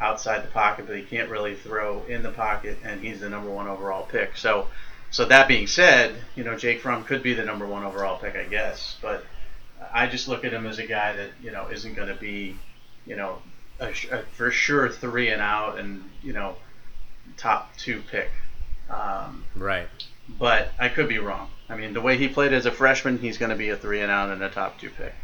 outside the pocket, but he can't really throw in the pocket, and he's the number one overall pick. So. So that being said, you know Jake Fromm could be the number one overall pick, I guess. But I just look at him as a guy that you know isn't going to be, you know, a, a for sure three and out and you know top two pick. Um, Right. but I could be wrong. I mean, the way he played as a freshman, he's going to be a three and out and a top two pick.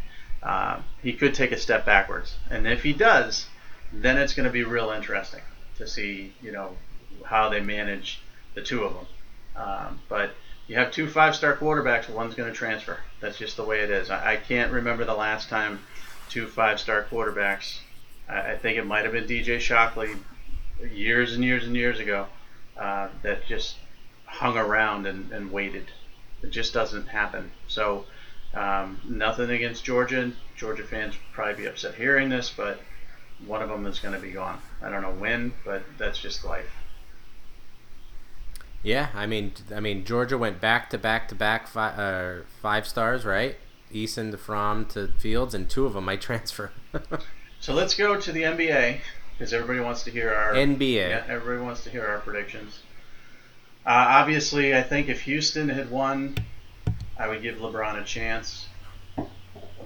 Um, he could take a step backwards, and if he does, then it's going to be real interesting to see, you know, how they manage the two of them. Um, but you have two five-star quarterbacks, one's going to transfer. That's just the way it is. I, I can't remember the last time two five-star quarterbacks. I, I think it might have been DJ Shockley years and years and years ago uh, that just hung around and, and waited. It just doesn't happen. So um, nothing against Georgia. Georgia fans probably be upset hearing this, but one of them is going to be gone. I don't know when, but that's just life. Yeah, I mean, I mean, Georgia went back to back to back five, uh, five stars, right? Eason to Fromm to Fields, and two of them might transfer. So let's go to the NBA because everybody wants to hear our NBA. Yeah, everybody wants to hear our predictions. Uh, obviously, I think if Houston had won, I would give LeBron a chance.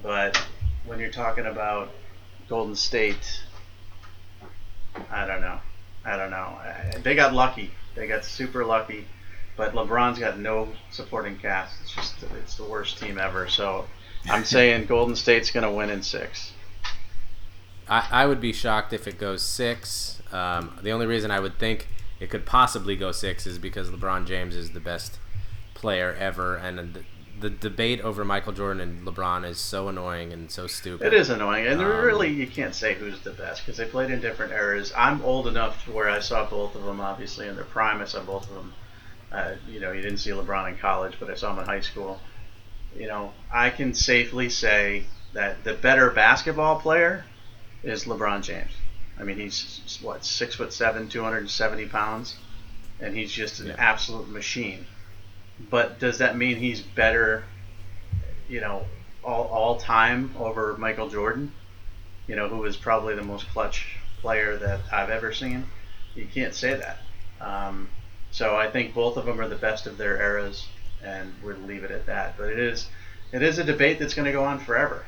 But when you're talking about Golden State, I don't know. I don't know. They got lucky. They got super lucky. But LeBron's got no supporting cast. It's just it's the worst team ever. So I'm saying Golden State's going to win in six. I, I would be shocked if it goes six. Um, the only reason I would think it could possibly go six is because LeBron James is the best player ever, and the, the debate over Michael Jordan and LeBron is so annoying and so stupid. It is annoying, and Um, really you can't say who's the best because they played in different eras. I'm old enough to where I saw both of them, obviously in their prime. I saw both of them. Uh, you know, you didn't see LeBron in college, but I saw him in high school. You know, I can safely say that the better basketball player is LeBron James. I mean, he's what six foot seven, 270 pounds, and he's just an Yeah. absolute machine. But does that mean he's better? You know, all all time over Michael Jordan? You know, who is probably the most clutch player that I've ever seen. You can't say that. Um, so I think both of them are the best of their eras, and we'll leave it at that. But it is it is a debate that's going to go on forever,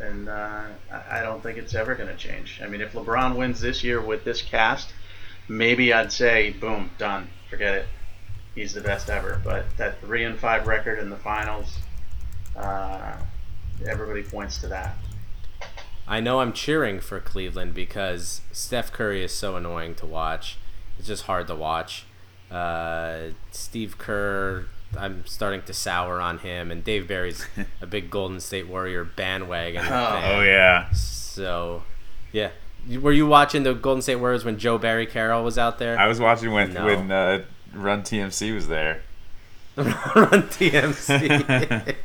and uh, I don't think it's ever going to change. I mean, if LeBron wins this year with this cast, maybe I'd say, boom, done, forget it. He's the best ever. But that three and five record in the finals, uh, everybody points to that. I know I'm cheering for Cleveland because Steph Curry is so annoying to watch. It's just hard to watch. Uh, Steve Kerr, I'm starting to sour on him, and Dave Barry's a big Golden State Warrior bandwagon fan. Oh yeah. So, yeah. Were you watching the Golden State Warriors when Joe Barry Carroll was out there? I was watching when No. when uh, Run TMC was there. Run TMC.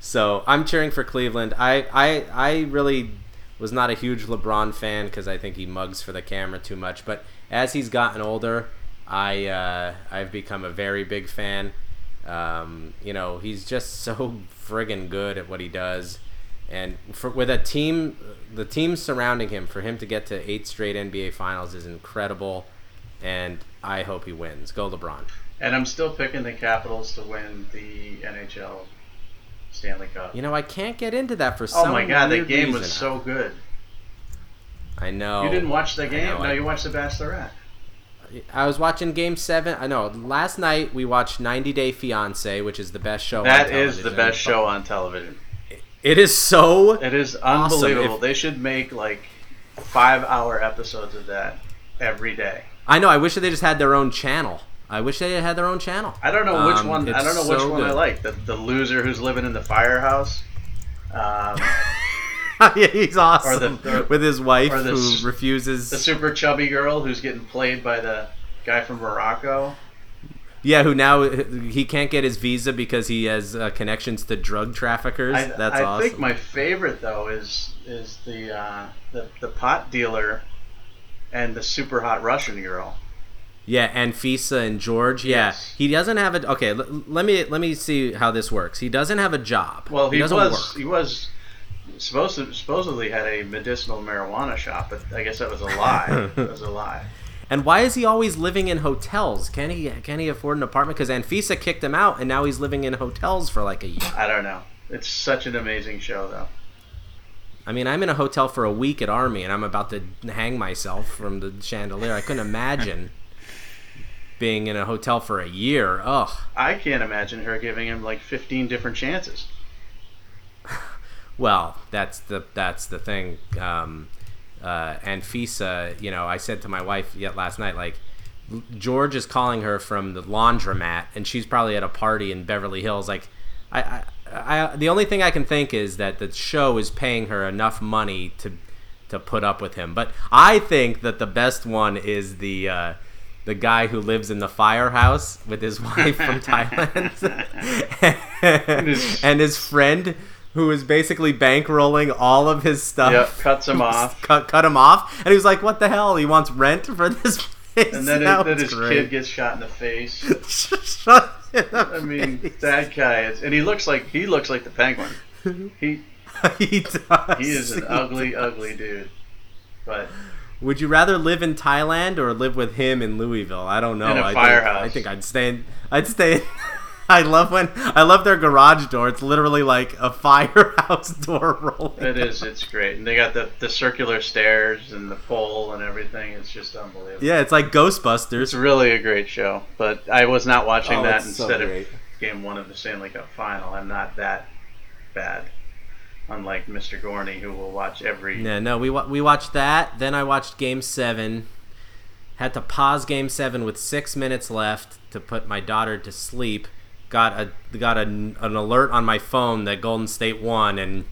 so I'm cheering for Cleveland. I, I, I really was not a huge LeBron fan because I think he mugs for the camera too much. But as he's gotten older, I uh, I've become a very big fan. Um, you know, he's just so friggin' good at what he does. And for, with a team, the team surrounding him, for him to get to eight straight NBA Finals is incredible. And I hope he wins. Go LeBron. And I'm still picking the Capitals to win the NHL Stanley Cup. You know, I can't get into that for some. oh my god, that game was so good. I know. You didn't watch the game? know, no, I- you watched the Bachelorette. I was watching Game Seven. I know. Last night we watched 90 Day Fiance, which is the best show. That is the best show on television. It is so. It is Awesome. unbelievable. If- They should make like five hour episodes of that every day. I know. I wish they just had their own channel. I wish they had their own channel. I don't know which Um, one. I don't know which so one I like. The the loser who's living in the firehouse. Um, yeah, he's awesome the- with his wife or the who refuses. the super chubby girl who's getting played by the guy from Morocco. yeah, who now he can't get his visa because he has uh, connections to drug traffickers. I, That's I awesome. think my favorite though is is the uh, the the pot dealer and the super hot Russian girl. Yeah, Anfisa and George. Yeah, Yes. he doesn't have a. Okay, l- let me let me see how this works. He doesn't have a job. Well, he, doesn't was work. he was supposed to supposedly had a medicinal marijuana shop, but I guess that was a lie. that was a lie. And why is he always living in hotels? Can he can he afford an apartment? Because Anfisa kicked him out, and now he's living in hotels for like a year. I don't know. It's such an amazing show, though. I mean, I'm in a hotel for a week at Army, and I'm about to hang myself from the chandelier. I couldn't imagine being in a hotel for a year. Ugh. I can't imagine her giving him like 15 different chances. Well, that's the that's the thing. Um, uh, Anfisa, you know, I said to my wife yet last night, like George is calling her from the laundromat, and she's probably at a party in Beverly Hills. Like, I, I, I the only thing I can think is that the show is paying her enough money to to put up with him. But I think that the best one is the. Uh, the guy who lives in the firehouse with his wife from Thailand and his friend who is basically bankrolling all of his stuff. Yep, cuts him off. Cut, cut him off. And he was like, what the hell? He wants rent for this place? And then, That then his great. kid gets shot in the face. Shut in the I mean, face. that guy is, and he looks like he looks like the penguin. He he does. he is an ugly, ugly dude. But Would you rather live in Thailand or live with him in Louisville? I don't know. In a I think- firehouse. I think I'd stay. In, I'd stay. In, I love when I love their garage door. It's literally like a firehouse door rolling. it is, it's great. And they got the, the circular stairs and the pole and everything. It's just unbelievable. Yeah, it's like Ghostbusters. It's really a great show. But I was not watching Oh, that it's so instead of game one of the Stanley Cup final. I'm not that bad. Unlike Mr. Gorney, who will watch every. Yeah, no, we wa- we watched that. Then I watched Game Seven. Had to pause Game Seven with six minutes left to put my daughter to sleep. Got a got an, an alert on my phone that Golden State won, and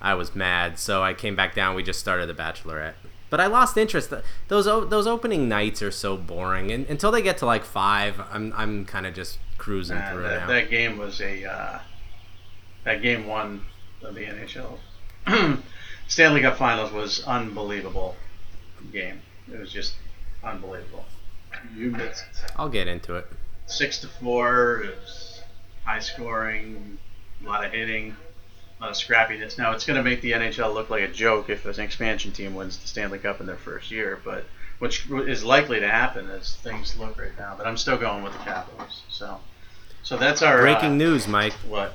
I was mad. So I came back down. We just started The Bachelorette. But I lost interest. Those those opening nights are so boring, and until they get to like five, I'm I'm kind of just cruising Uh, through that, now. that game was a. Uh, that game one of the NHL. Stanley Cup Finals was unbelievable game. It was just unbelievable. You missed I'll get into it. six to four. It was high scoring, a lot of hitting, a lot of scrappiness. Now it's going to make the NHL look like a joke if an expansion team wins the Stanley Cup in their first year, but which is likely to happen as things look right now. But I'm still going with the Capitals. So, so that's our Breaking uh, news, Mike. What?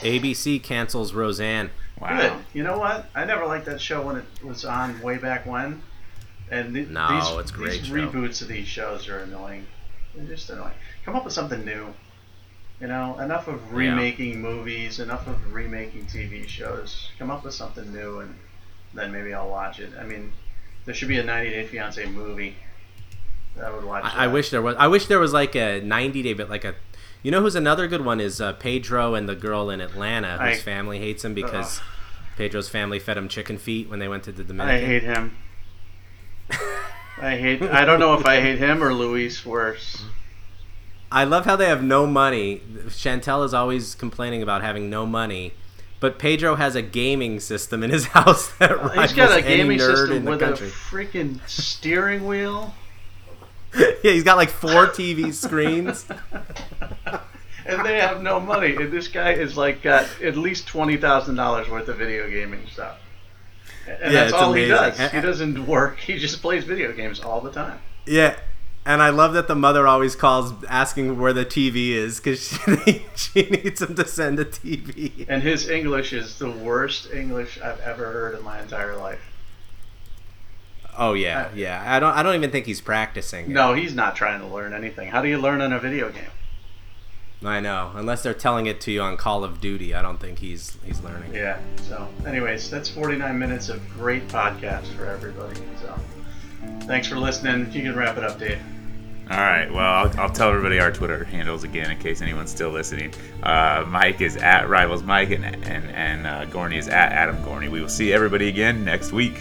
ABC cancels Roseanne. Wow. Good. You know what? I never liked that show when it was on way back when. And th- No, these, it's great these show. reboots of these shows are annoying. They're just annoying. Come up with something new. You know, enough of Yeah. remaking movies, enough of remaking TV shows. Come up with something new, and then maybe I'll watch it. I mean, there should be a 90 Day Fiance movie. I would watch. I, I wish there was. I wish there was like a 90 day, but like a. You know who's another good one is uh, Pedro and the girl in Atlanta whose I- family hates him because Pedro's family fed him chicken feet when they went to the Dominican. I hate him. I hate. I don't know if I hate him or Luis worse. I love how they have no money. Chantel is always complaining about having no money, but Pedro has a gaming system in his house that rivals He's got a any gaming nerd system in the with a country. freaking steering wheel. yeah, he's got like four TV screens. and they have no money. And this guy is like got at least twenty thousand dollars worth of video gaming stuff. And Yeah, that's all he amazing. does. He doesn't work. He just plays video games all the time. Yeah, and I love that the mother always calls asking where the TV is because she, she needs him to send a TV. And his English is the worst English I've ever heard in my entire life. Oh yeah, uh, yeah. I don't. I don't even think he's practicing. No, he's not trying to learn anything. How do you learn in a video game? I know. Unless they're telling it to you on Call of Duty, I don't think he's he's learning. Yeah. So, anyways, that's 49 minutes of great podcast for everybody. So, thanks for listening. If You can wrap it up, Dave. All right. Well, I'll, I'll tell everybody our Twitter handles again in case anyone's still listening. Uh, Mike is at Rivals Mike, and and and uh, Gorney is at Adam Gorney. We will see everybody again next week.